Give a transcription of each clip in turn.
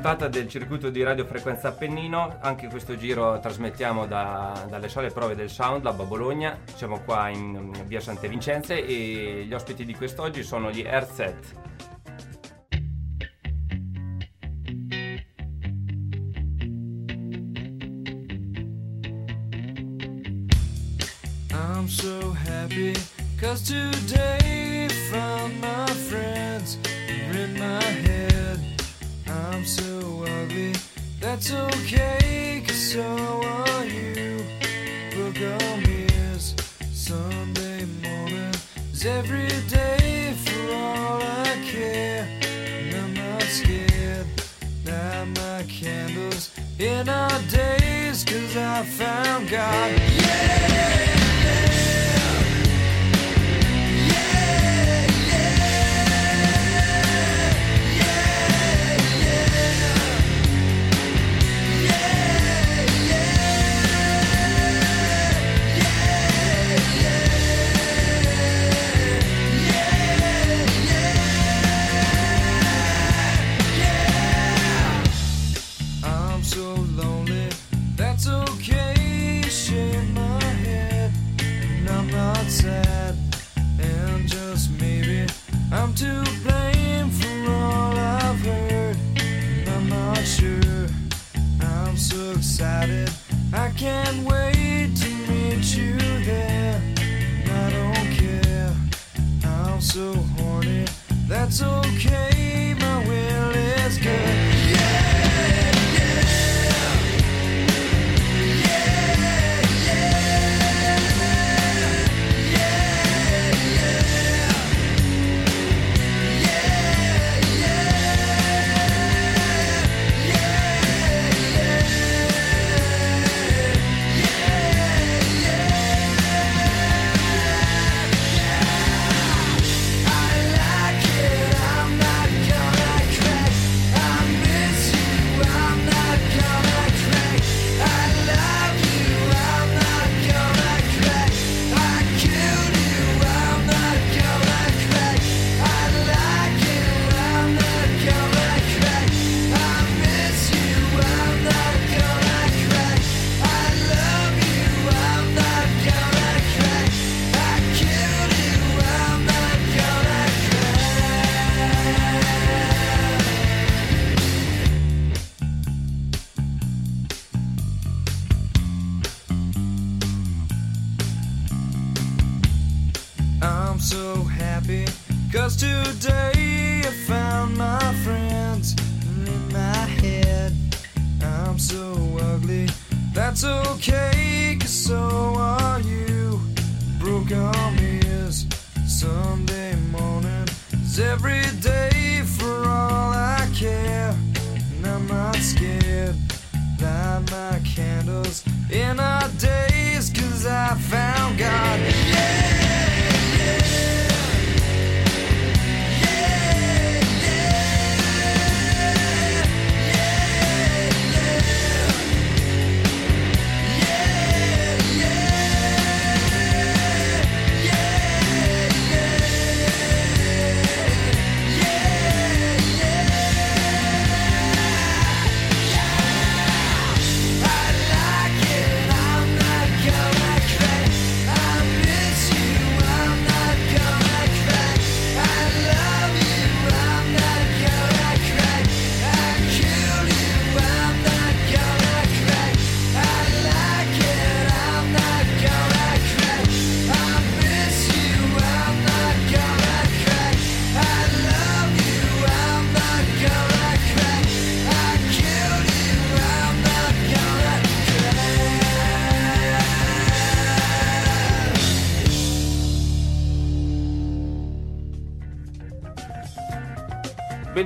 puntata del circuito di radiofrequenza Appennino. Anche questo giro trasmettiamo da, dalle sale prove del Sound Lab a Bologna. Siamo qua in via Sante Vincenze e gli ospiti di quest'oggi sono gli Airset. Is Sunday morning is every day for all I care. And I'm not scared. Light my candles in our days cause I found God.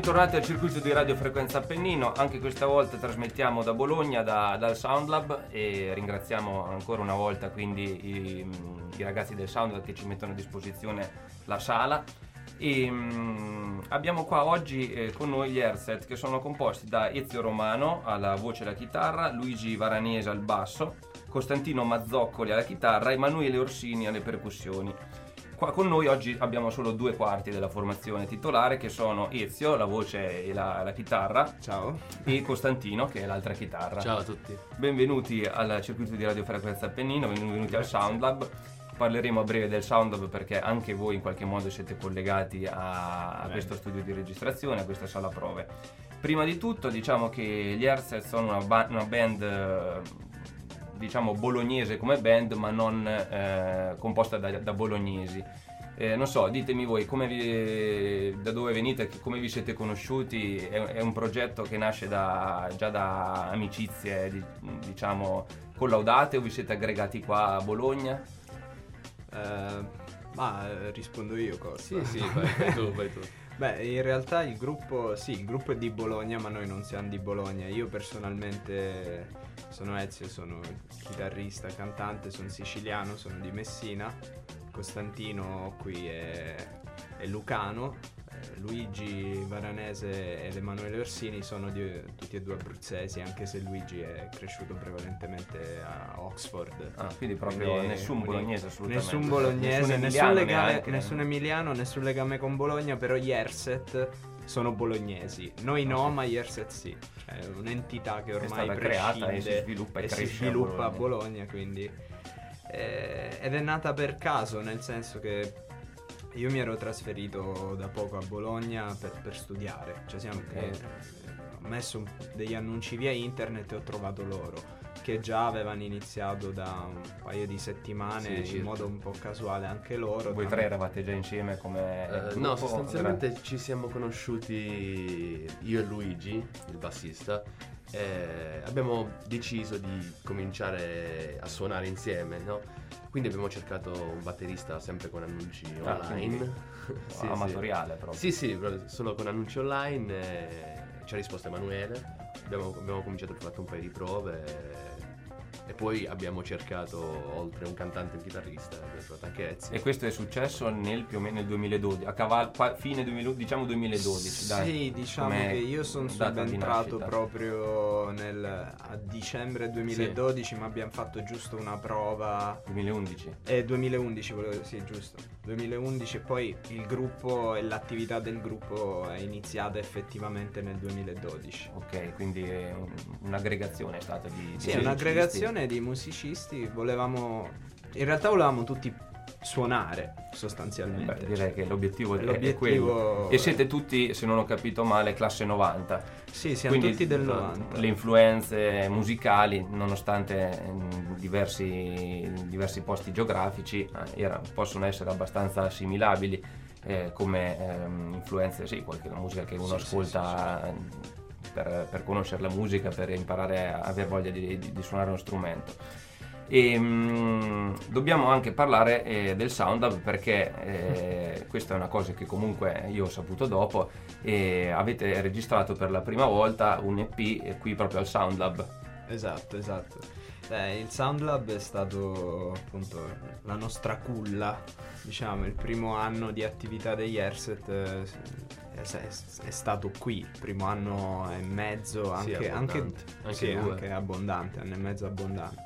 Bentornati al circuito di radiofrequenza Appennino, anche questa volta trasmettiamo da Bologna, da- dal Sound Lab e ringraziamo ancora una volta quindi i, i ragazzi del Sound Lab che ci mettono a disposizione la sala. E, mm, abbiamo qua oggi eh, con noi gli Airset che sono composti da Ezio Romano alla voce e alla chitarra, Luigi Varanese al basso, Costantino Mazzoccoli alla chitarra e Emanuele Orsini alle percussioni. Qua con noi oggi abbiamo solo due quarti della formazione titolare che sono Ezio, la voce e la, la chitarra, Ciao. e Costantino che è l'altra chitarra. Ciao a tutti. Benvenuti al circuito di radiofrequenza Appennino, benvenuti al Soundlab. Parleremo a breve del Soundlab perché anche voi in qualche modo siete collegati a, a questo studio di registrazione, a questa sala prove. Prima di tutto diciamo che gli Airset sono una, ba- una band diciamo bolognese come band ma non eh, composta da, da bolognesi. Eh, non so, ditemi voi vi- da dove venite, come vi siete conosciuti, è, è un progetto che nasce da- già da amicizie di- diciamo collaudate o vi siete aggregati qua a Bologna? Eh, ma eh, rispondo io cosa. Sì, sì, vai, vai tu, vai tu. Beh, in realtà il gruppo, sì, il gruppo è di Bologna, ma noi non siamo di Bologna. Io personalmente sono Ezio, sono chitarrista, cantante, sono siciliano, sono di Messina. Costantino qui è, è lucano. Eh, Luigi Varanese ed Emanuele Orsini sono di- tutti e due abruzzesi, anche se Luigi è cresciuto prevalentemente a Oxford. Ah, quindi proprio Quindi- nessun bolognese assolutamente. Nessun bolognese, nessun, emiliano legame, nessun emiliano, nessun legame con Bologna, però gli Erset sono bolognesi. Noi no, Ah, sì. ma gli Erset sì. Cioè, è un'entità che È ormai stata creata e si sviluppa e e si a sviluppa a Bologna. Bologna, quindi... eh, ed è nata per caso, nel senso che io mi ero trasferito da poco a Bologna per, per studiare. Cioè siamo, eh, ho messo degli annunci via internet e ho trovato loro che già avevano iniziato da un paio di settimane Sì, in modo un po' casuale anche loro. Voi tre eravate già insieme come gruppo? no, sostanzialmente ci siamo conosciuti io e Luigi, il bassista. E abbiamo deciso di cominciare a suonare insieme, no? Quindi abbiamo cercato un batterista sempre con annunci Ah, online. quindi Sì, sì. amatoriale proprio. Sì, sì, solo con annunci online. e ci ha risposto Emanuele. Abbiamo, abbiamo cominciato a fare un paio di prove. e- E poi abbiamo cercato, oltre un cantante e un chitarrista, anche Ezio. E questo è successo nel più o meno nel 2012, a cavallo, fine 2000, diciamo 2012, dai. Sì, diciamo come che io sono subentrato proprio nel, a dicembre 2012, ma abbiamo fatto giusto una prova 2011. Eh, 2011 volevo, sì, giusto. 2011 e poi il gruppo e l'attività del gruppo è iniziata effettivamente nel 2012. Ok, quindi è un- un'aggregazione è stata di... di Sì, è di musicisti, volevamo in realtà volevamo tutti suonare sostanzialmente. Beh, direi che l'obiettivo, è- è L'obiettivo- quello. E siete tutti, se non ho capito male, classe 90. Sì, siamo Quindi tutti del eh, 90. le influenze musicali, nonostante in diversi, diversi posti geografici, era- possono essere abbastanza assimilabili eh, come ehm, influenze, sì, qualche musica che uno Sì, sì, ascolta eh, Per, per conoscere la musica, per imparare a aver voglia di, di- di suonare uno strumento. E, mm, dobbiamo anche parlare eh, del SoundLab perché eh, questa è una cosa che comunque io ho saputo dopo e avete registrato per la prima volta un EP eh, qui proprio al SoundLab. Esatto, esatto. Beh, il Soundlab è stato appunto la nostra culla, diciamo, il primo anno di attività degli Airset eh, è, è- stato qui, il primo anno e mezzo, Sì, anche, anche, abbondante. Anche sì, due. anche abbondante, anno e mezzo abbondante.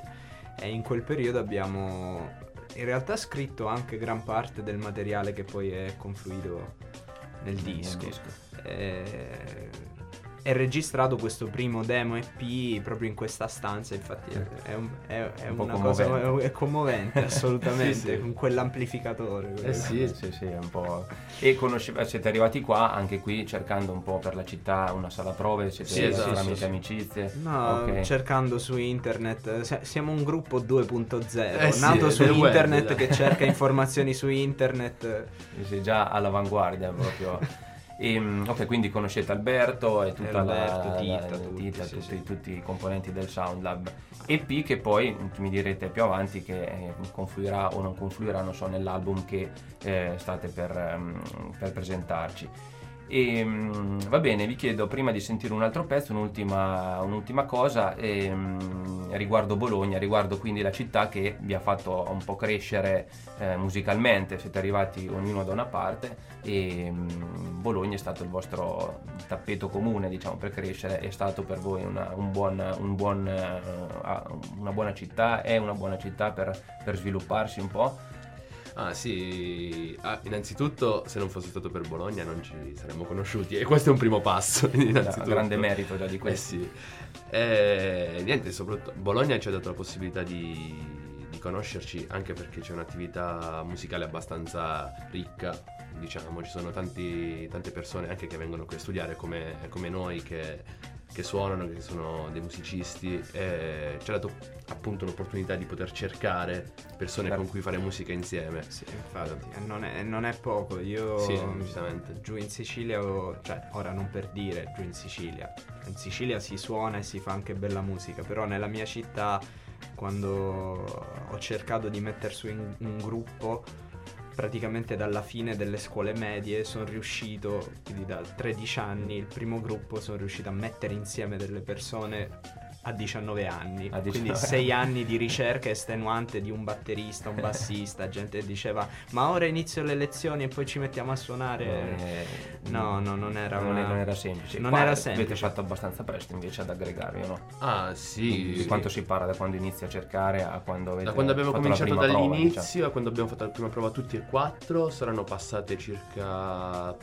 E in quel periodo abbiamo in realtà scritto anche gran parte del materiale che poi è confluito nel Nel disco. disco. È registrato questo primo demo EP proprio in questa stanza, infatti è, un- è- è Un una cosa commovente. è commovente assolutamente, Sì, sì. con quell'amplificatore. Eh sì. sì, sì, è un po'. E conosce- siete arrivati qua anche qui cercando un po' per la città una sala prove, siete Sì, esatto, tramite amicizie. No, Ok. cercando su internet, si- siamo un gruppo 2.0, Eh nato su web, internet dai. che cerca informazioni su internet. Sì, già all'avanguardia proprio. E, mm, ok, quindi conoscete Alberto e tutta Alberto, la, Tita, la- tutti, Tita, sì, tutti, sì. tutti i componenti del Sound Lab. EP che poi mi direte più avanti che eh, confluirà o non confluirà, non so, nell'album che eh, state per, ehm, per presentarci. E, mm, va bene, vi chiedo prima di sentire un altro pezzo, un'ultima, un'ultima cosa ehm, riguardo Bologna, riguardo quindi la città che vi ha fatto un po' crescere eh, musicalmente, siete arrivati ognuno da una parte e mm, Bologna è stato il vostro tappeto comune diciamo per crescere, è stato per voi una, un buon, un buon, eh, ah, una buona città, è una buona città per, per svilupparsi un po'? Ah sì, ah, innanzitutto se non fosse stato per Bologna non ci saremmo conosciuti e questo è un primo passo. innanzitutto. grande merito già di Eh questo. sì. E niente, soprattutto Bologna ci ha dato la possibilità di, di conoscerci anche perché c'è un'attività musicale abbastanza ricca, diciamo, ci sono tanti- tante persone anche che vengono qui a studiare come, come noi che, che suonano, che sono dei musicisti e ci ha dato appunto l'opportunità di poter cercare persone con cui fare musica insieme. Sì, infatti, non è, non è poco. Io Sì, giù in Sicilia, ho- cioè ora non per dire giù in Sicilia, in Sicilia si suona e si fa anche bella musica, però nella mia città quando ho cercato di mettere su in- un gruppo, praticamente dalla fine delle scuole medie sono riuscito, quindi da 13 anni, il primo gruppo sono riuscito a mettere insieme delle persone a 19 anni, A 19 quindi 6 anni di ricerca estenuante di un batterista, un bassista, gente che diceva ma ora inizio le lezioni e poi ci mettiamo a suonare. Eh, No, no, non era non, una- non era semplice. non Qua era Avete semplice. fatto abbastanza presto invece ad aggregarvi, no? Ah sì, Di quanto si parla da quando inizi a cercare a quando avete Da quando abbiamo cominciato prima prova, dall'inizio diciamo. a quando abbiamo fatto la prima prova tutti e quattro saranno passate circa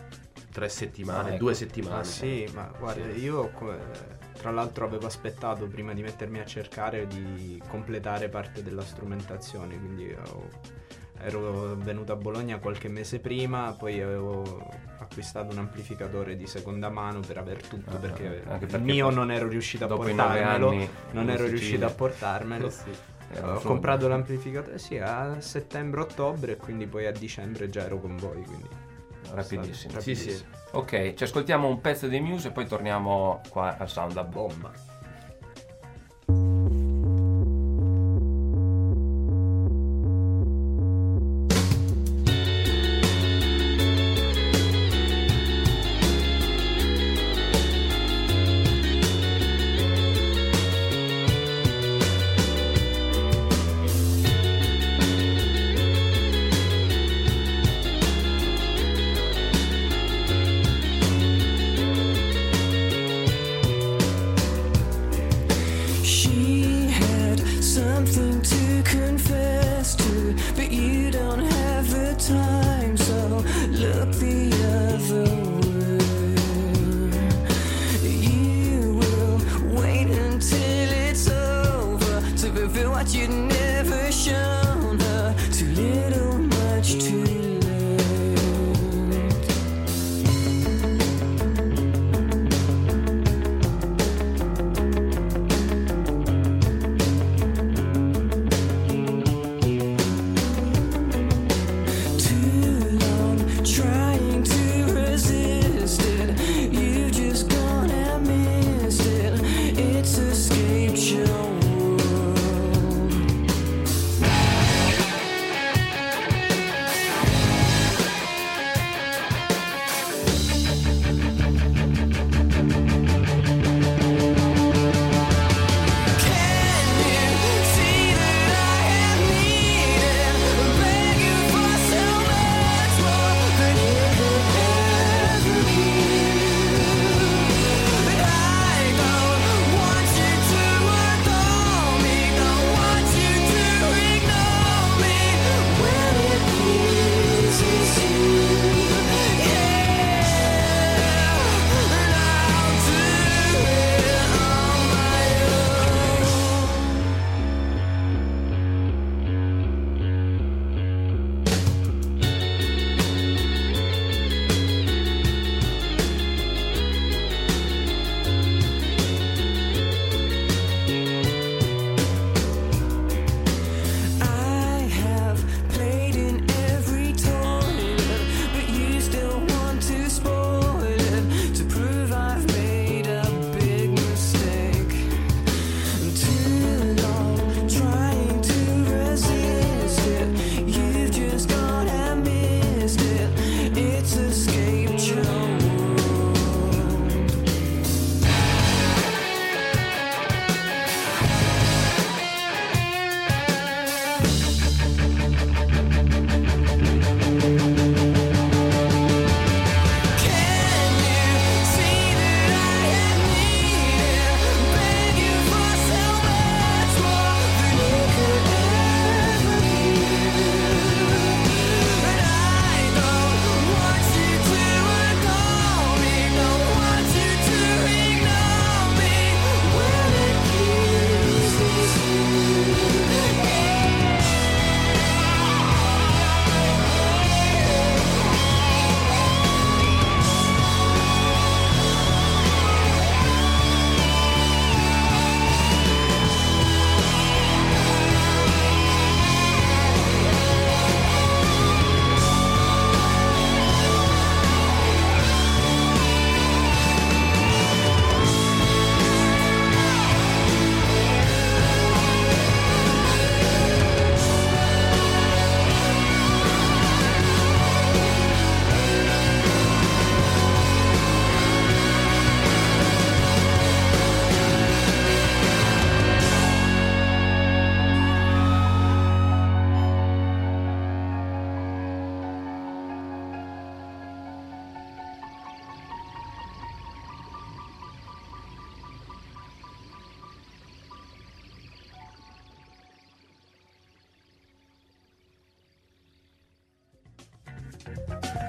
tre settimane, Ah, ecco. due settimane. Ah sì, ma guarda, Sì. io come- tra l'altro avevo aspettato prima di mettermi a cercare di completare parte della strumentazione, quindi ho- ero venuto a Bologna qualche mese prima, poi avevo acquistato un amplificatore di seconda mano per aver tutto Ah, perché, anche il perché mio non ero riuscito a portarmelo, non ero Sicilia, riuscito a portarmelo. Eh sì. ho comprato l'amplificatore sì a settembre-ottobre e quindi poi a dicembre già ero con voi, quindi rapidissimo. Sì, sì. Ok, ci ascoltiamo un pezzo dei Muse e poi torniamo qua al Sound Lab. bomba.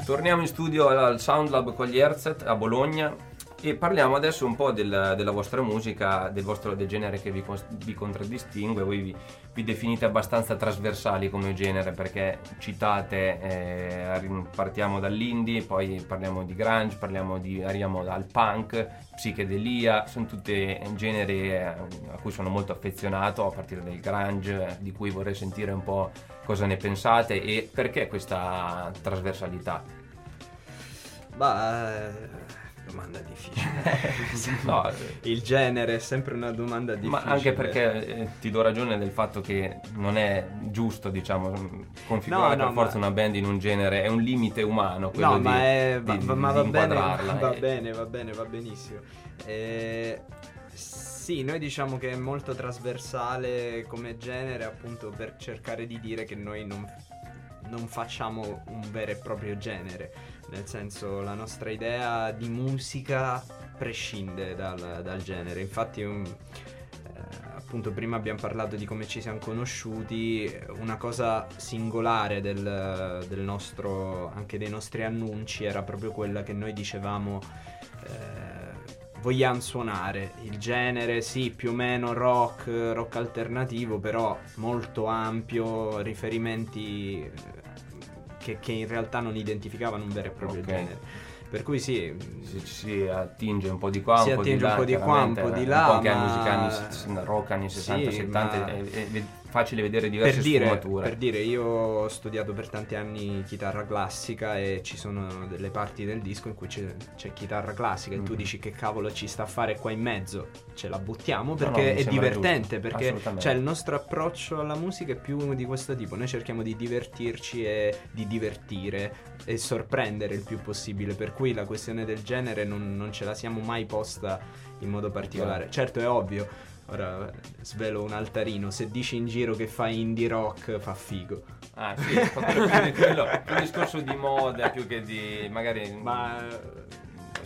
Torniamo in studio al Sound Lab con gli Herzet a Bologna e parliamo adesso un po' del- della vostra musica, del vostro del genere che vi, vi contraddistingue. Voi vi, vi definite abbastanza trasversali come genere perché citate, eh, partiamo dall'indie, poi parliamo di grunge, parliamo di, arriviamo dal punk, psichedelia, sono tutti generi eh, a cui sono molto affezionato, a partire dal grunge, di cui vorrei sentire un po' cosa ne pensate e perché questa trasversalità. Bah, eh, domanda difficile. No, Il genere è sempre una domanda difficile. Ma anche perché eh, ti do ragione del fatto che non è giusto, diciamo, configurare No, no, per forza ma- una band in un genere, è un limite umano quello No, di, ma, è, di- va, di- ma va, bene, va eh. bene, va bene, va benissimo. Eh, sì, noi diciamo che è molto trasversale come genere appunto per cercare di dire che noi non, non facciamo un vero e proprio genere, nel senso la nostra idea di musica prescinde dal, dal genere, infatti un- eh, appunto prima abbiamo parlato di come ci siamo conosciuti, una cosa singolare del, del nostro, anche dei nostri annunci era proprio quella che noi dicevamo eh, vogliamo suonare. Il genere, sì, più o meno rock, rock alternativo, però molto ampio, riferimenti che, che in realtà non identificavano un vero e proprio Ok. genere. Per cui sì, Si, si attinge un po' di qua, un po' di attinge là, un po' di qua, un po' di là, Un po' anche ma- musica anni, rock anni 60, Sì, 70, ma- è- è facile vedere diverse per dire, sfumature. per dire, io ho studiato per tanti anni chitarra classica e ci sono delle parti del disco in cui c'è, c'è chitarra classica e tu Mhm. dici che cavolo ci sta a fare qua in mezzo, ce la buttiamo no, perché mi è sembra divertente, giusto, perché cioè, il nostro approccio alla musica è più di questo tipo, noi cerchiamo di divertirci e di divertire e sorprendere il più possibile, per cui la questione del genere non, non ce la siamo mai posta in modo particolare. Certo è ovvio, ora svelo un altarino, se dici in giro che fai indie rock fa figo. Ah sì, fa quello più quello, più un discorso di moda più che di magari... Ma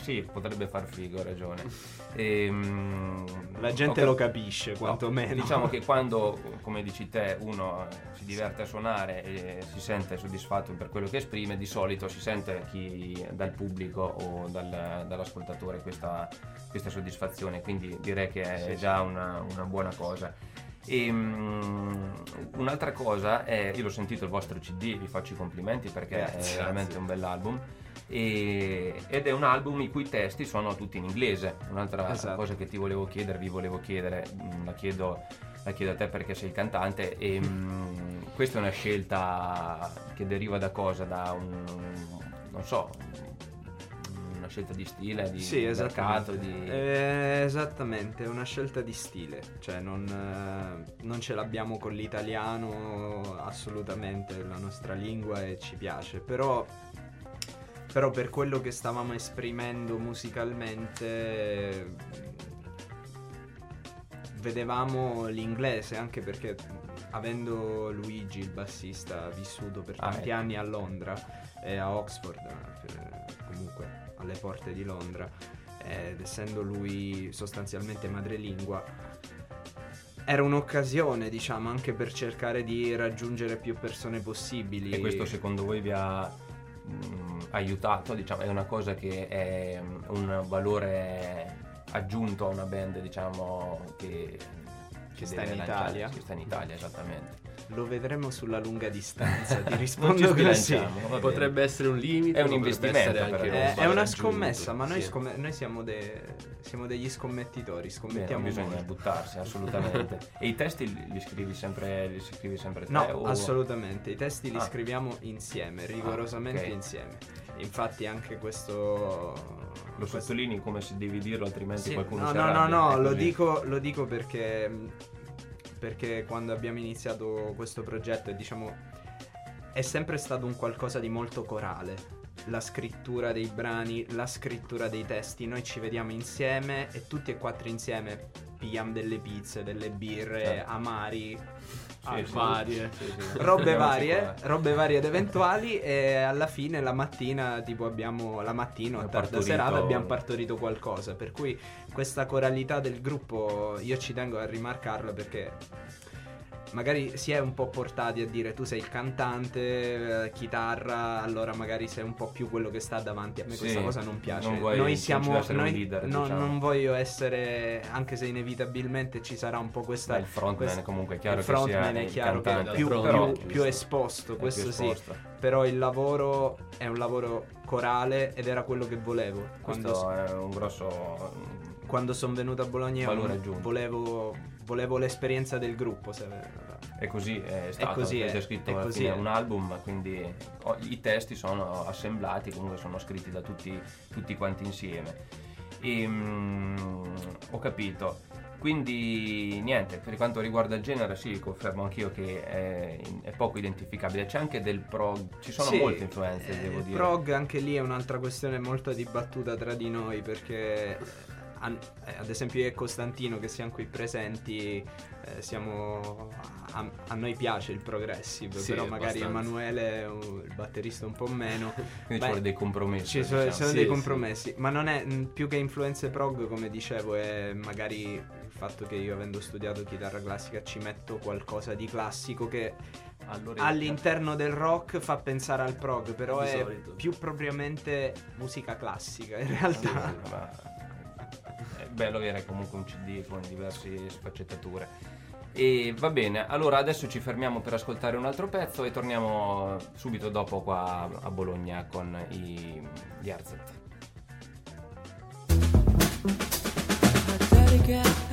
Sì, potrebbe far figo, hai ragione. Ehm, la gente ho lo cap- capisce, No, quantomeno. diciamo che quando, come dici te, uno eh, si diverte a suonare e si sente soddisfatto per quello che esprime, di solito si sente chi, dal pubblico o dal- dall'ascoltatore questa, questa soddisfazione, quindi direi che è già una, una buona cosa. E, mm, un'altra cosa è, io l'ho sentito il vostro CD, vi faccio i complimenti perché Grazie. è veramente un bell'album. E- ed è un album i cui testi sono tutti in inglese. Un'altra Esatto. cosa che ti volevo chiedere, vi volevo chiedere, mm, la chiedo, la chiedo a te perché sei il cantante. E, mm, questa è una scelta che deriva da cosa? Da un, non so, scelta di stile, di Sì, mercato, esattamente. di... Eh, esattamente, è una scelta di stile, cioè non, eh, non ce l'abbiamo con l'italiano assolutamente, la nostra lingua e ci piace, però, però per quello che stavamo esprimendo musicalmente vedevamo l'inglese anche perché avendo Luigi il bassista vissuto per Ah, tanti ecco. anni a Londra e a Oxford eh, comunque alle porte di Londra ed essendo lui sostanzialmente madrelingua era un'occasione diciamo anche per cercare di raggiungere più persone possibili E questo secondo voi vi ha mm, aiutato? Diciamo, è una cosa che è mm, un valore aggiunto a una band, diciamo, che, Che sta deve in lanciare- Italia? Che sta in Italia, esattamente. Lo vedremo sulla lunga distanza ti rispondo così. Potrebbe essere un limite, È un investimento, anche però. un Eh, è valore una scommessa, ma noi, Sì. scomme- noi siamo, de- siamo degli scommettitori, Bene, scommettiamo non bisogna molto. buttarsi, assolutamente. e i testi li, scrivi sempre, li scrivi sempre te? No, o- assolutamente, i testi li Ah. scriviamo insieme, rigorosamente ok. insieme. Infatti anche questo... Lo questo- sottolinei come se devi dirlo, altrimenti Sì, qualcuno no, si no, no, no, è lo dico, lo dico perché, perché quando abbiamo iniziato questo progetto, diciamo, è sempre stato un qualcosa di molto corale. La scrittura dei brani, la scrittura dei testi, noi ci vediamo insieme e tutti e quattro insieme pigliamo delle pizze, delle birre, Certo. amari, ah, varie, sì, sì. robe varie, robe varie ed eventuali e alla fine la mattina tipo abbiamo la mattina o tarda partorito- serata abbiamo partorito qualcosa. Per cui questa coralità del gruppo io ci tengo a rimarcarla perché magari si è un po' portati a dire tu sei il cantante, eh, chitarra, allora magari sei un po' più quello che sta davanti. A me Sì, questa cosa non piace. non vuoi- noi non siamo un noi- leader, no, diciamo. non voglio essere anche se inevitabilmente ci sarà un po' questa Beh, il frontman questa- comunque è chiaro il frontman è il chiaro che è più, più- più esposto, è più questo sì. esposto. Però il lavoro è un lavoro corale ed era quello che volevo. Quando, Questo è un grosso quando sono venuto a Bologna Valore mm, aggiunto. volevo, volevo l'esperienza del gruppo. se- è così è stato così, avete è- scritto è così, è. un album quindi oh, i testi sono assemblati comunque sono scritti da tutti, tutti quanti insieme e, mm, ho capito quindi niente per quanto riguarda il genere sì confermo anch'io che è, è poco identificabile c'è anche del prog ci sono Sì, molte influenze eh, devo il dire prog anche lì è un'altra questione molto dibattuta tra di noi perché ad esempio io e Costantino che siamo qui presenti eh, siamo a, a noi piace il progressive Sì, però magari abbastanza. Emanuele il batterista un po' meno quindi ci vuole dei compromessi ci sono, diciamo. sono Sì, dei sì. compromessi ma non è più che influenze prog come dicevo è magari il fatto che io avendo studiato chitarra classica ci metto qualcosa di classico che All'orecchio. all'interno del rock fa pensare al prog, però Di è solito. più propriamente musica classica in realtà. Ma è bello avere comunque un CD con diverse sfaccettature. E va bene, allora adesso ci fermiamo per ascoltare un altro pezzo e torniamo subito dopo qua a Bologna con i, gli RZ. Daddy got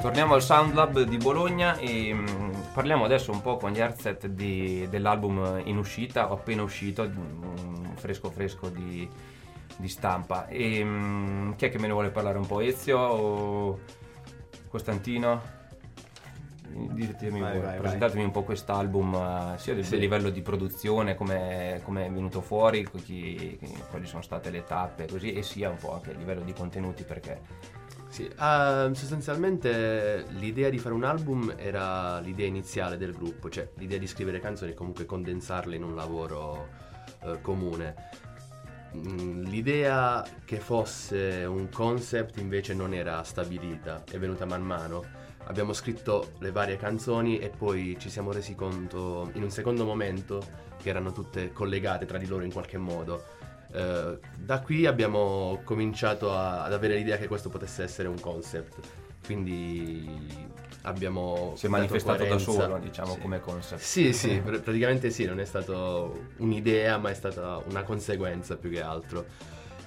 Torniamo al Sound Lab di Bologna e mm, parliamo adesso un po' con gli artset di- dell'album in uscita, o appena uscito, mm, fresco fresco di, di stampa. E mm, chi è che me ne vuole parlare un po'? Ezio o Costantino? Ditemi Vai, voi, vai, presentatemi un po' quest'album, eh, sia del Sì. livello di produzione, come è venuto fuori, chi- quali sono state le tappe, così, e sia un po' anche a livello di contenuti, perché Sì, ah, sostanzialmente l'idea di fare un album era l'idea iniziale del gruppo, cioè l'idea di scrivere canzoni e comunque condensarle in un lavoro eh, comune. Mm, L'idea che fosse un concept invece non era stabilita, è venuta man mano. Abbiamo scritto le varie canzoni e poi ci siamo resi conto in un secondo momento che erano tutte collegate tra di loro in qualche modo. Eh, da qui abbiamo cominciato a- ad avere l'idea che questo potesse essere un concept. Quindi abbiamo si è manifestato da coerenza. solo, diciamo, Sì. come concept. Sì, sì, pr- praticamente sì, non è stato un'idea, ma è stata una conseguenza più che altro.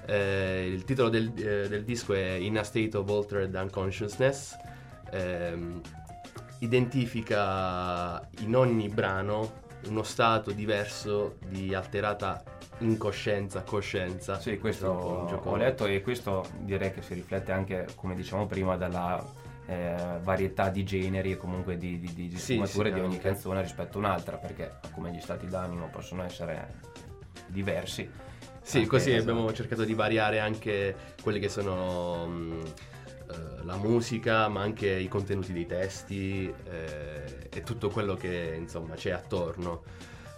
Eh, il titolo del, eh, del disco è In a State of Altered Unconsciousness. Ehm, identifica in ogni brano uno stato diverso di alterata incoscienza, coscienza. Sì, questo È un po' un gioco- ho letto e questo direi che si riflette anche, come dicevamo prima, dalla eh, varietà di generi e comunque di, di, di, di Sì, sfumature sì, di ogni canzone rispetto a un'altra, perché come gli stati d'animo possono essere diversi. Sì, Anche, così esatto. abbiamo cercato di variare anche quelli che sono mh, eh, la musica, ma anche i contenuti dei testi eh, e tutto quello che insomma c'è attorno.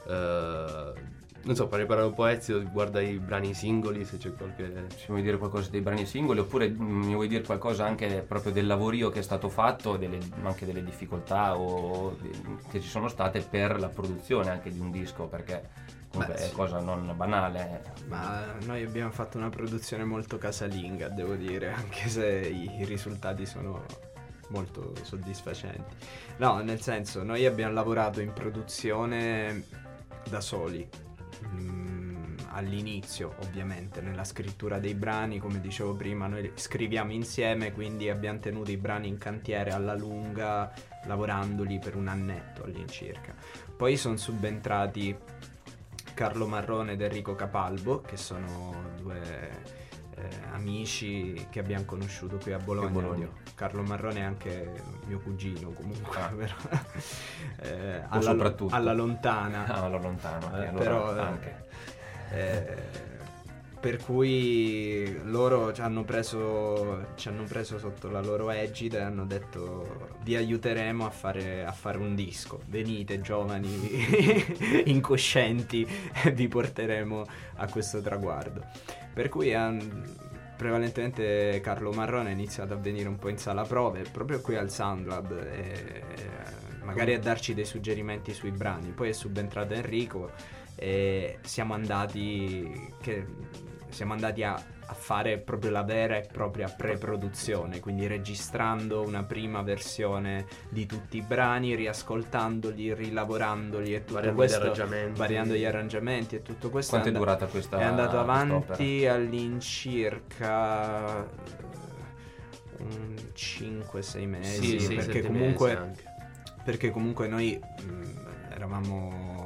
Eh, non so, per parlare un po' Ezio, guarda i brani singoli, se c'è qualche... Ci vuoi dire qualcosa dei brani singoli oppure mm, mi vuoi dire qualcosa anche proprio del lavorio che è stato fatto, delle- anche delle difficoltà o- che ci sono state per la produzione anche di un disco, perché comunque Beh, è cosa non banale. Ma noi abbiamo fatto una produzione molto casalinga, devo dire, anche se i risultati sono molto soddisfacenti. No, nel senso, noi abbiamo lavorato in produzione da soli. Mm, all'inizio, ovviamente, nella scrittura dei brani, come dicevo prima, noi scriviamo insieme, quindi abbiamo tenuto i brani in cantiere alla lunga, lavorandoli per un annetto all'incirca. Poi sono subentrati Carlo Marrone ed Enrico Capalbo, che sono due eh, amici che abbiamo conosciuto qui a Bologna. Bologna. Carlo Marrone è anche mio cugino comunque, Ah. però, eh, alla, soprattutto. alla lontana. Ah, alla lontano, Eh, allora però, eh, anche. Eh, per cui loro ci hanno, preso, ci hanno preso sotto la loro egida e hanno detto vi aiuteremo a fare, a fare un disco, venite giovani incoscienti vi porteremo a questo traguardo. Per cui han- prevalentemente Carlo Marrone ha iniziato a venire un po' in sala prove, proprio qui al Soundlab, e magari a darci dei suggerimenti sui brani. Poi è subentrato Enrico e siamo andati, che- siamo andati a, a fare proprio la vera e propria pre-produzione, quindi registrando una prima versione di tutti i brani, riascoltandoli, rilavorandoli e tutto Variando gli questo, arrangiamenti. variando gli arrangiamenti e tutto questo. Quanto è and- durata questa è andato quest'opera? avanti all'incirca eh, un 5-6 mesi Sì, sì, perché comunque mesi perché comunque noi mh, eravamo cioè, si-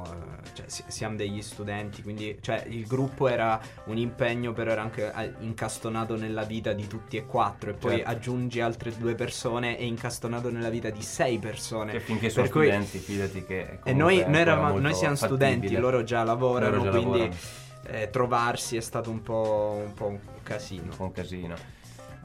siamo degli studenti quindi cioè, il gruppo era un impegno però era anche eh, incastonato nella vita di tutti e quattro e poi Certo. aggiungi altre due persone e incastonato nella vita di sei persone Che finché sono cui- studenti, fidati che e noi, noi, eravamo- noi siamo fattibile. studenti loro già lavorano Loro già quindi lavorano. eh, trovarsi è stato un po', un po' un casino un po' un casino.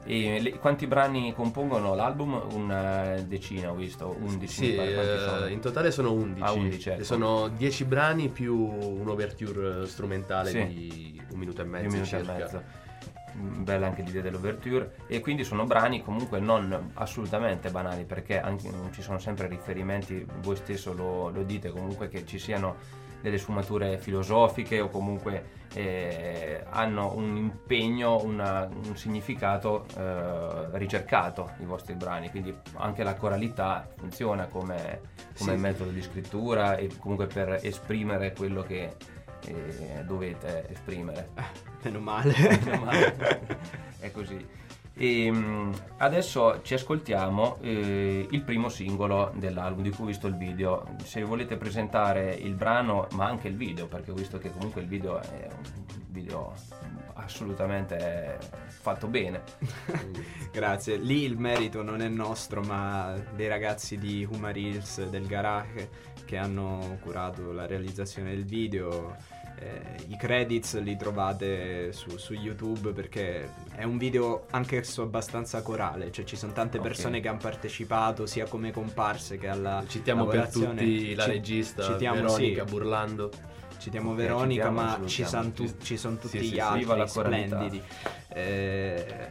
E le- quanti brani compongono l'album? Una decina, ho visto, 11. Sì, eh, in totale sono 11. Ah, 11, ecco. E Sono 10 brani più un'overture strumentale Sì. di un minuto e mezzo. un minuto e circa. mezzo. Mm, Bella anche l'idea dell'overture e quindi sono brani comunque non assolutamente banali perché anche- ci sono sempre riferimenti, voi stesso lo, lo dite comunque che ci siano delle sfumature filosofiche o comunque eh, hanno un impegno, una- un significato eh, ricercato i vostri brani, quindi anche la coralità funziona come, come Sì. metodo di scrittura e comunque per esprimere quello che eh, dovete esprimere. meno male Meno male. È così. E mm, adesso ci ascoltiamo eh, il primo singolo dell'album di cui ho visto il video. Se volete presentare il brano, ma anche il video, perché ho visto che comunque il video è un video assolutamente fatto bene. Grazie. Lì il merito non è nostro, ma dei ragazzi di Humar Hills del garage che hanno curato la realizzazione del video. Eh, I credits li trovate su, su YouTube perché è un video anch'esso abbastanza corale, cioè ci sono tante Ok. persone che hanno partecipato sia come comparse che alla Citiamo per tutti la Ci- regista citiamo, Veronica sì, Burlando. Citiamo Ok, Veronica, citiamo, ma ci, san tu- sono tutti sì, sì, gli sì, altri viva la coralità. splendidi. Eh,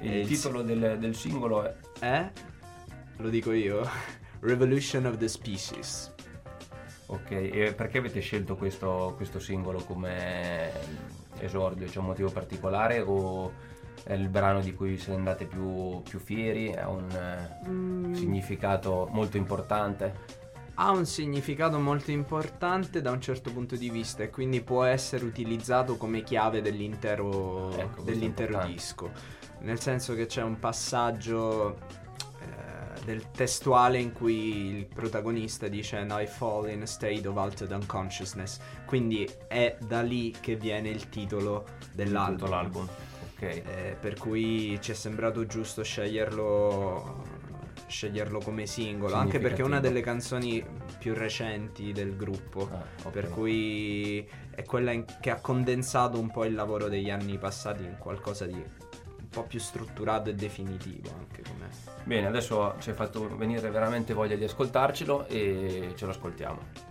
Il e titolo del, del singolo è Eh? Lo dico io. Revolution of the Species. Ok, e perché avete scelto questo, questo singolo come esordio? C'è un motivo particolare o è il brano di cui se ne andate più, più fieri? Ha un Mm, significato molto importante? ha un significato molto importante da un certo punto di vista e quindi può essere utilizzato come chiave dell'intero, Ecco, dell'intero disco. Nel senso che c'è un passaggio del testuale in cui il protagonista dice "And I fall in a state of altered unconsciousness. Quindi è da lì che viene il titolo dell'album. Tutto l'album. Ok. Eh, per cui ci è sembrato giusto sceglierlo sceglierlo come singolo anche perché è una delle canzoni più recenti del gruppo ok. per cui è quella in- che ha condensato un po' il lavoro degli anni passati in qualcosa di po' più strutturato e definitivo anche come Bene, adesso ci hai fatto venire veramente voglia di ascoltarcelo e ce lo ascoltiamo.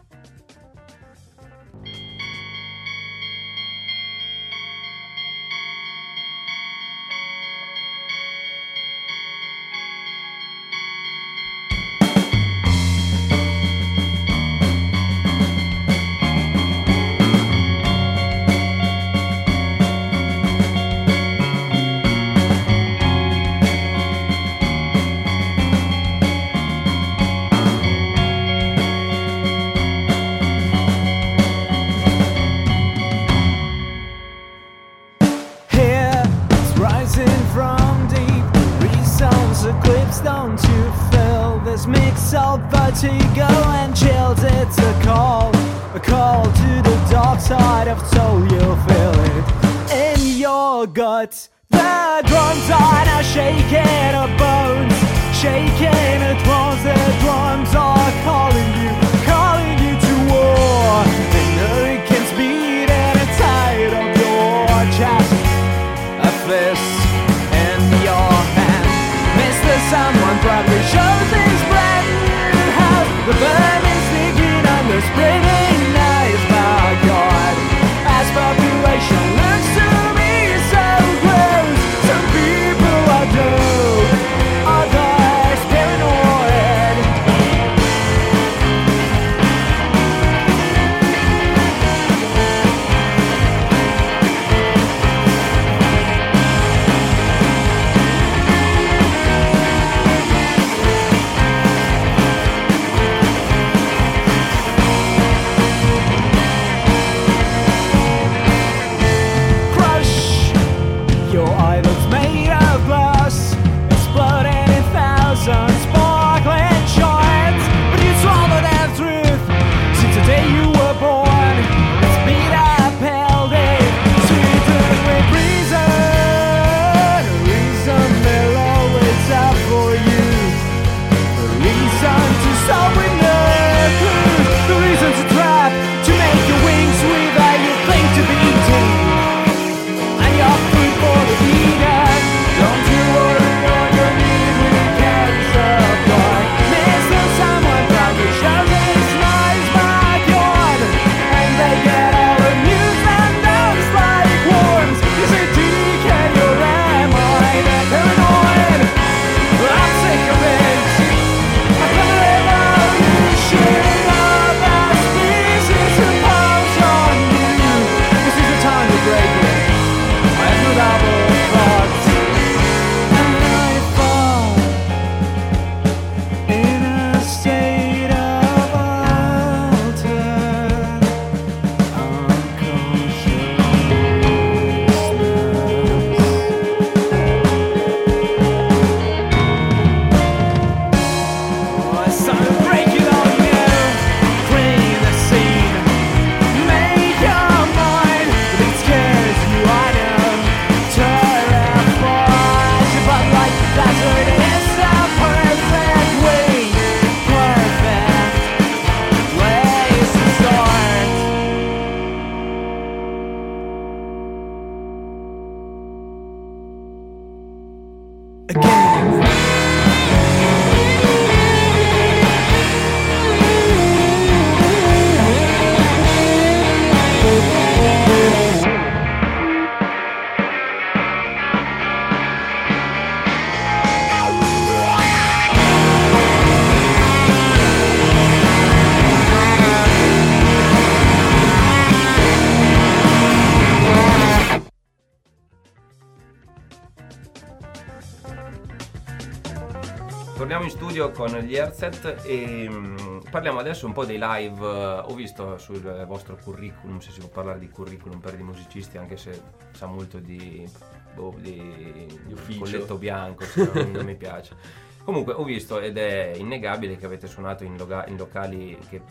Con gli Herzet e mm, parliamo adesso un po' dei live. eh, Ho visto sul vostro curriculum, se si può parlare di curriculum per i musicisti, anche se sa molto di, boh, di, Di ufficio. colletto bianco, se no, non mi piace. Comunque ho visto ed è innegabile che avete suonato in, loga- in locali che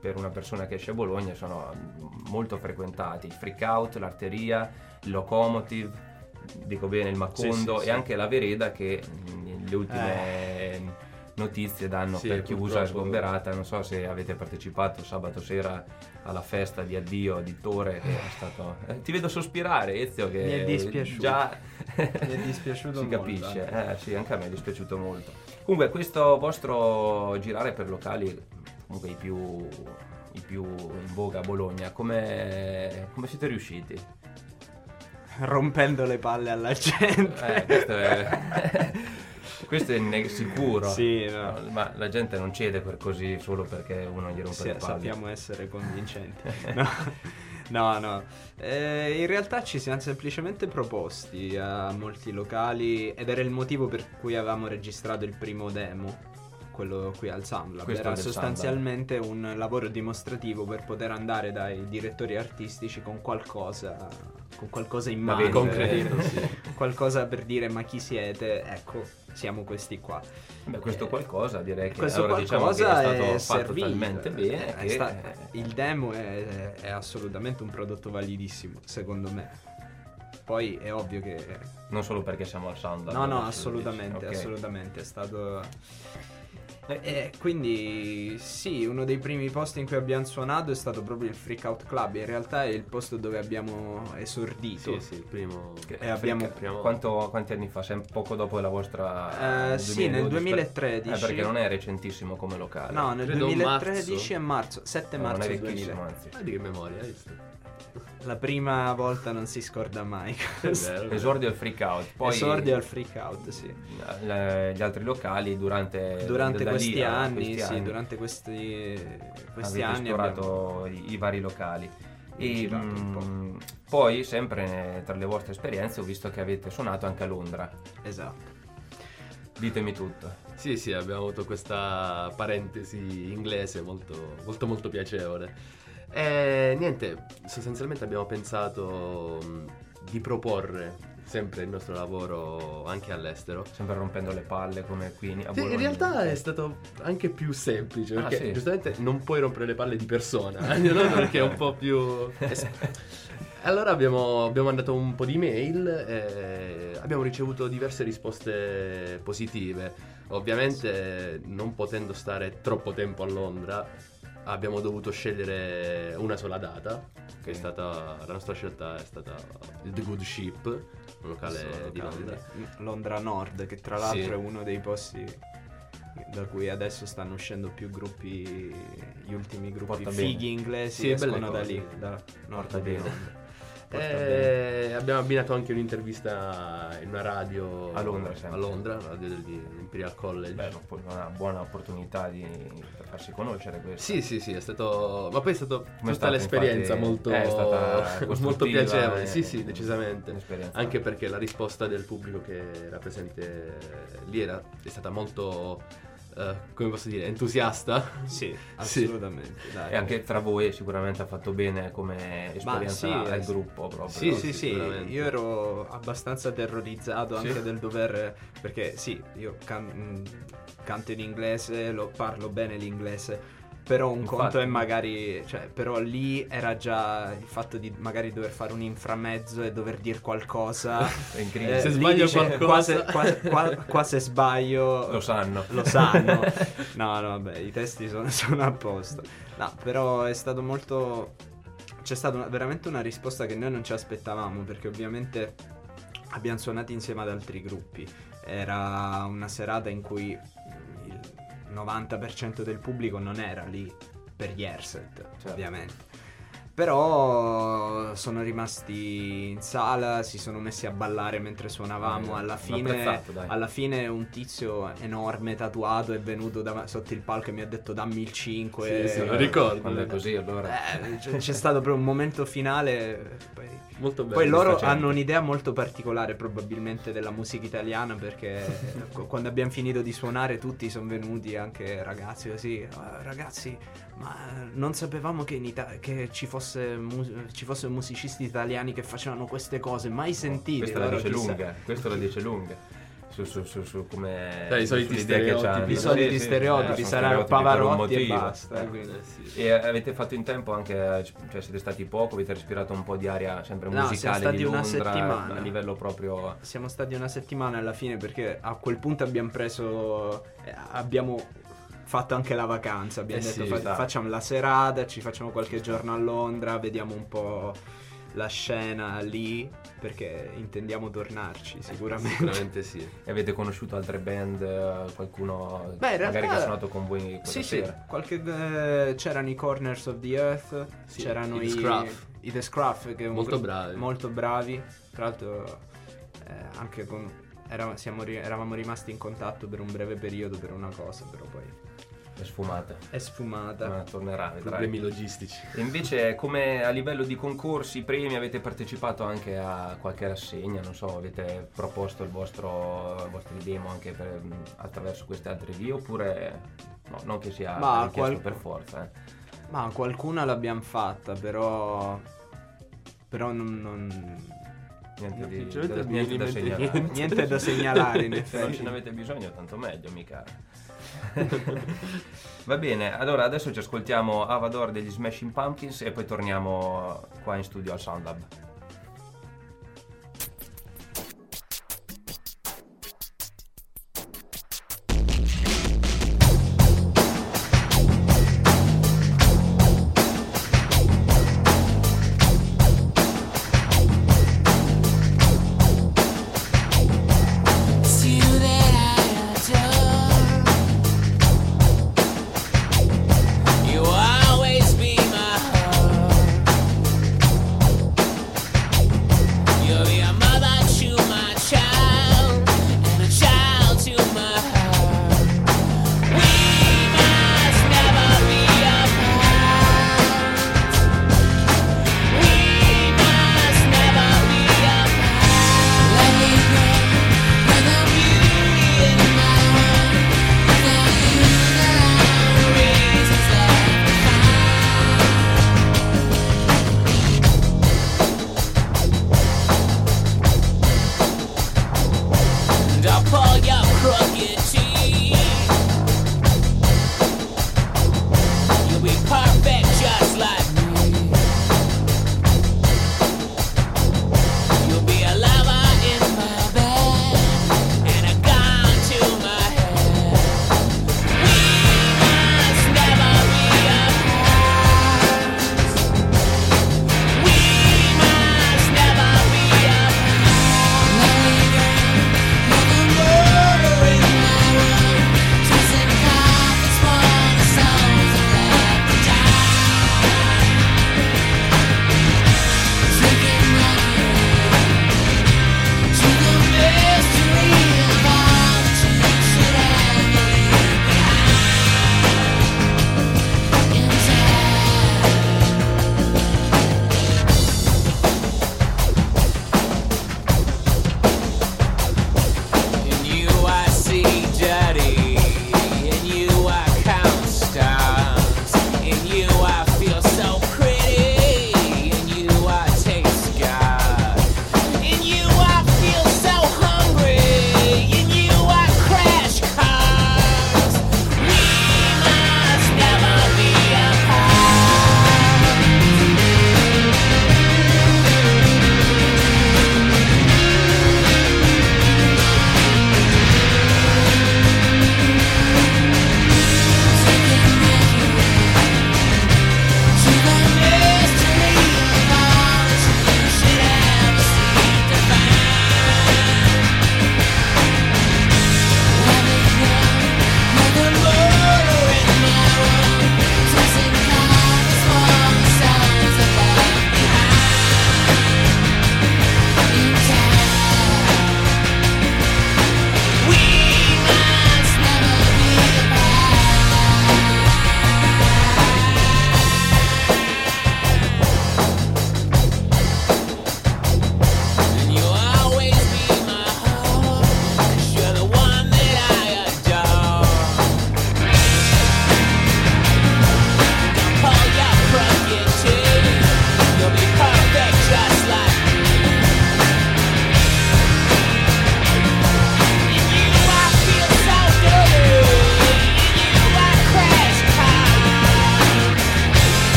per una persona che esce a Bologna sono molto frequentati, il Freak Out, l'Arteria, il Locomotive, dico bene il Macondo Sì, sì, sì. e anche la Vereda che mm, le ultime notizie danno Sì, per chiusa e sgomberata. Non so se avete partecipato sabato sera alla festa di addio di Tore che è stato... eh, ti vedo sospirare Ezio che Mi è dispiaciuto. già Mi è dispiaciuto si molto, capisce, anche. eh, sì, anche a me è dispiaciuto molto. Comunque questo vostro girare per locali, comunque i più, i più in voga a Bologna, come, come siete riusciti? Rompendo le palle alla gente. Eh, questo è, questo è ne- sicuro. Sì, no. Ma la gente non cede per così solo perché uno gli rompe Sì, le palle. sappiamo essere convincenti. No, no. no. Eh, in realtà ci siamo semplicemente proposti a molti locali ed era il motivo per cui avevamo registrato il primo demo. Quello qui al SoundLab Questo era sostanzialmente un lavoro dimostrativo per poter andare dai direttori artistici con qualcosa, con qualcosa in mano, eh, qualcosa per dire ma chi siete? Ecco, siamo questi qua. Beh, questo qualcosa direi che Questo allora diciamo che qualcosa è stato è fatto servito. talmente bene È che sta- il demo è, è assolutamente un prodotto validissimo, secondo me. Poi è ovvio che... non solo perché siamo al sound. No, no, assolutamente, Ok. assolutamente. È stato... E quindi sì, uno dei primi posti in cui abbiamo suonato è stato proprio il Freak Out Club. In realtà è il posto dove abbiamo esordito. Sì, sì, il primo... E abbiamo- Freak- quanto- quanti anni fa? Sempre poco dopo la vostra... Eh, sì, nel 2012, 2013. Eh, perché non è recentissimo come locale. No, nel Credo 2013 marzo. è marzo, 7 No, marzo non è 2000. vecchissimo, anzi. Ah, di che memoria, hai visto? La prima volta non si scorda mai. Vero. Esordio al freak out. Poi Esordio al freak out, sì. eh, gli altri locali durante, Durante questi lì anni, questi sì, anni durante questi, questi anni esplorato abbiamo- i, i vari locali. E mm, poi, sempre tra le vostre esperienze, ho visto che avete suonato anche a Londra. Esatto. Ditemi tutto. Sì, sì, abbiamo avuto questa parentesi inglese molto, molto, molto piacevole. E niente, sostanzialmente abbiamo pensato mh, di proporre sempre il nostro lavoro anche all'estero. Sempre rompendo le palle come qui a Sì, in realtà è stato anche più semplice Ah, perché sì? giustamente non puoi rompere le palle di persona, eh, no? perché è un po' più... Allora abbiamo, abbiamo mandato un po' di mail e abbiamo ricevuto diverse risposte positive. Ovviamente non potendo stare troppo tempo a Londra abbiamo dovuto scegliere una sola data, che è stata la nostra scelta è stata il The Good Ship, un locale Questo di Londra. Londra Nord, che tra l'altro Sì. è uno dei posti da cui adesso stanno uscendo più gruppi, gli ultimi gruppi Porta fighi bene. inglesi Sì, escono da lì, da nord Porta di. Londra. Eh, abbiamo abbinato anche un'intervista in una radio A Londra, sempre. a Londra, radio dell'Imperial College. Beh, una buona opportunità di, per farsi conoscere questo. Sì, sì, sì, è stato. Ma poi è Com'è tutta stata, l'esperienza infatti? molto, è stata molto piacevole. eh, Sì, sì, decisamente. Anche perché la risposta del pubblico che era presente lì era, è stata molto, eh, come posso dire, entusiasta. Sì, Sì. assolutamente. dai. E anche tra voi sicuramente ha fatto bene come esperienza sì, al gruppo proprio. sì, Sì, sì, sì, io ero abbastanza terrorizzato Sì? anche del dover, perché sì, io can- mh, canto in inglese, lo parlo bene l'inglese, però un Infatti. conto è magari, cioè, però lì era già il fatto di magari dover fare un inframezzo e dover dire qualcosa. È incredibile. Se lì sbaglio dice, qua, qualcosa- se, qua- qua- qua se sbaglio Lo sanno. lo sanno. No, no, vabbè, i testi sono, sono a posto. No, però è stato molto. C'è stata una- veramente una risposta che noi non ci aspettavamo, perché ovviamente abbiamo suonato insieme ad altri gruppi. Era una serata in cui 90% del pubblico non era lì per gli airset, Certo. ovviamente. Però sono rimasti in sala, si sono messi a ballare mentre suonavamo. Eh, Alla fine, alla fine un tizio enorme tatuato è venuto da- sotto il palco e mi ha detto dammi il 5. Sì, sì, lo ricordo. Quando è così, allora. Eh, c'è, c'è stato proprio un momento finale. Poi, Molto bello. poi loro soddisfacente. hanno un'idea molto particolare probabilmente della musica italiana perché qu- quando abbiamo finito di suonare tutti sono venuti anche ragazzi così, "Ah, ragazzi ma non sapevamo che, in Ita- che ci, fosse mu- ci fossero musicisti italiani che facevano queste cose, mai sentite. Questa la dice lunga, questo la dice lunga. Su, su, su, su come... Dai, i soliti stereotipi. I soliti Sì, stereotipi, eh, sarà Pavarotti e basta. Eh. quindi. Eh, sì. E avete fatto in tempo anche, cioè siete stati poco, avete respirato un po' di aria sempre No, siamo musicale stati di una Londra, settimana. a livello proprio... Siamo stati una settimana alla fine perché a quel punto abbiamo preso. eh, abbiamo fatto anche la vacanza. Abbiamo Eh detto sì, fa- esatto. facciamo la serata, ci facciamo qualche giorno a Londra, vediamo un po' la scena lì perché intendiamo tornarci sicuramente. Sicuramente sì. E avete conosciuto altre band, eh, qualcuno Beh, in magari realtà- che ha suonato con voi Sì, sì, sera? qualche, eh, c'erano i Corners of the Earth, Sì, c'erano i i, The Scruff. i The Scruff, che Molto gruppo- bravi. molto bravi. Tra l'altro, eh, anche con, era- siamo eravamo rimasti in contatto per un breve periodo per una cosa, però poi È sfumata. è sfumata. Ma tornerà, vedrai. Problemi logistici. E invece come a livello di concorsi, premi, avete partecipato anche a qualche rassegna, non so, avete proposto il vostro, i vostri demo anche per- attraverso queste altre vie oppure no, non che sia Ma richiesto qual- per forza. eh. Ma qualcuna l'abbiamo fatta, però. Però non. non- Niente, di, Sinceramente da, niente da segnalare. niente. niente da segnalare, in Se non ce effetti. n'avete bisogno, tanto meglio, mica. Va bene, allora adesso ci ascoltiamo Avador degli Smashing Pumpkins e poi torniamo qua in studio al Sound Lab.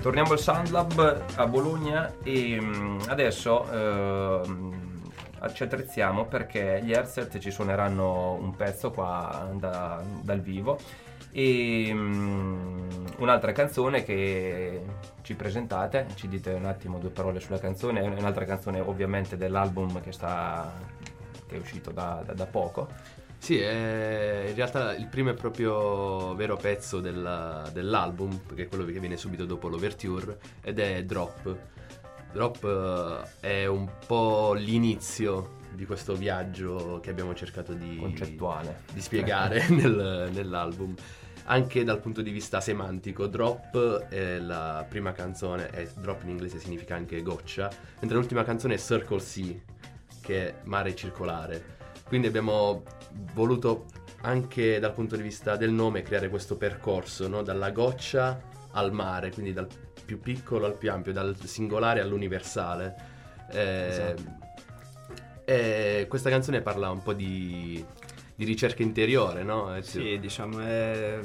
Torniamo al Soundlab a Bologna e mm, adesso ehm, ci attrezziamo perché gli Herzert ci suoneranno un pezzo qua da- dal vivo e mm, un'altra canzone che ci presentate, ci dite un attimo due parole sulla canzone, è un'altra canzone ovviamente dell'album che, sta, che è uscito da- da- da poco. Sì, è in realtà il primo e proprio vero pezzo della- dell'album, che è quello che viene subito dopo l'overture, ed è Drop. Drop eh, è un po' l'inizio di questo viaggio che abbiamo cercato di, Concettuale. di spiegare nel- nell'album. Anche dal punto di vista semantico, Drop è la prima canzone, e Drop in inglese significa anche goccia, mentre l'ultima canzone è Circle Sea, che è mare circolare. Quindi abbiamo voluto anche dal punto di vista del nome creare questo percorso, no? dalla goccia al mare, quindi dal più piccolo al più ampio, dal singolare all'universale. Eh, Esatto. e questa canzone parla un po' di, di ricerca interiore, no? Eh, Sì, diciamo è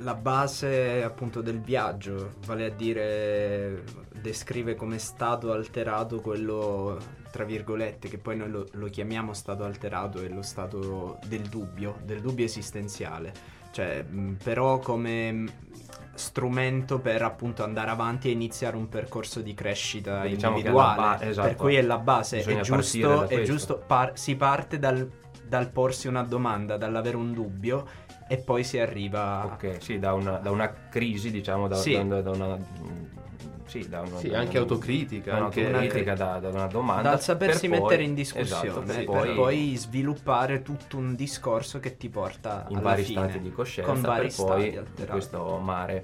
la base appunto del viaggio, vale a dire descrive come stato alterato quello tra virgolette che poi noi lo, lo chiamiamo stato alterato è lo stato del dubbio, del dubbio esistenziale, cioè mh, però come strumento per appunto andare avanti e iniziare un percorso di crescita Diciamo individuale, ba- esatto. per cui è la base, Bisogna è giusto, è giusto par- si parte dal, dal porsi una domanda, dall'avere un dubbio e poi si arriva Ok, sì, da una, da una crisi, diciamo, da, Sì. da- da una... Sì, da una, Sì, da anche una- autocritica, da anche- un'autocritica, da, da una domanda. dal sapersi per poi- mettere in esatto, discussione per per poi, poi, sviluppare tutto un discorso che ti porta in alla vari fine, stati di coscienza con vari per stati poi alterati. questo mare.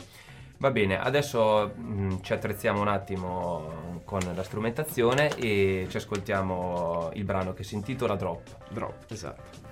Va bene, adesso mh, ci attrezziamo un attimo con la strumentazione e ci ascoltiamo il brano che si intitola Drop. Drop, esatto.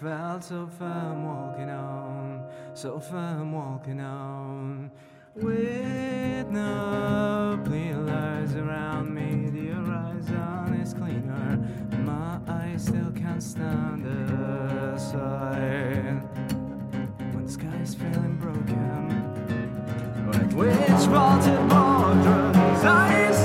Felt so firm walking on, so firm walking on. With no pillars around me, the horizon is cleaner. My eyes still can't stand the sight when the sky is feeling broken. But which vaulted borders eyes?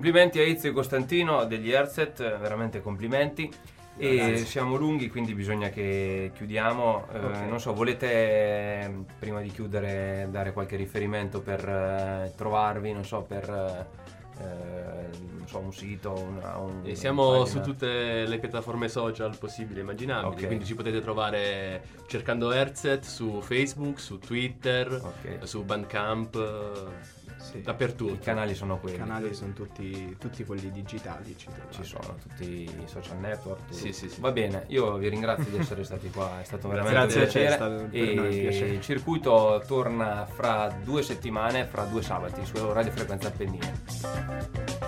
Complimenti a Ezio e Costantino degli Airset, veramente complimenti. E Grazie. siamo lunghi, quindi bisogna che chiudiamo. Eh, Ok. non so, volete eh, prima di chiudere dare qualche riferimento per eh, trovarvi, non so, per eh, eh, non so, un sito, una, un, E siamo su tutte le piattaforme social possibili e immaginabili, Ok. quindi ci potete trovare cercando Herzet su Facebook, su Twitter, Ok. su Bandcamp, eh, Sì. dappertutto. I canali sono I quelli. canali sono tutti, tutti quelli digitali. Ci. Ci sono tutti i social network. tutto. Sì, sì, sì. Va bene, io vi ringrazio di essere stati qua, è stato veramente Grazie un te, è piacere. stato noi e piacere. il circuito torna fra due settimane, fra due sabati, su Radio Frequenza Appennino.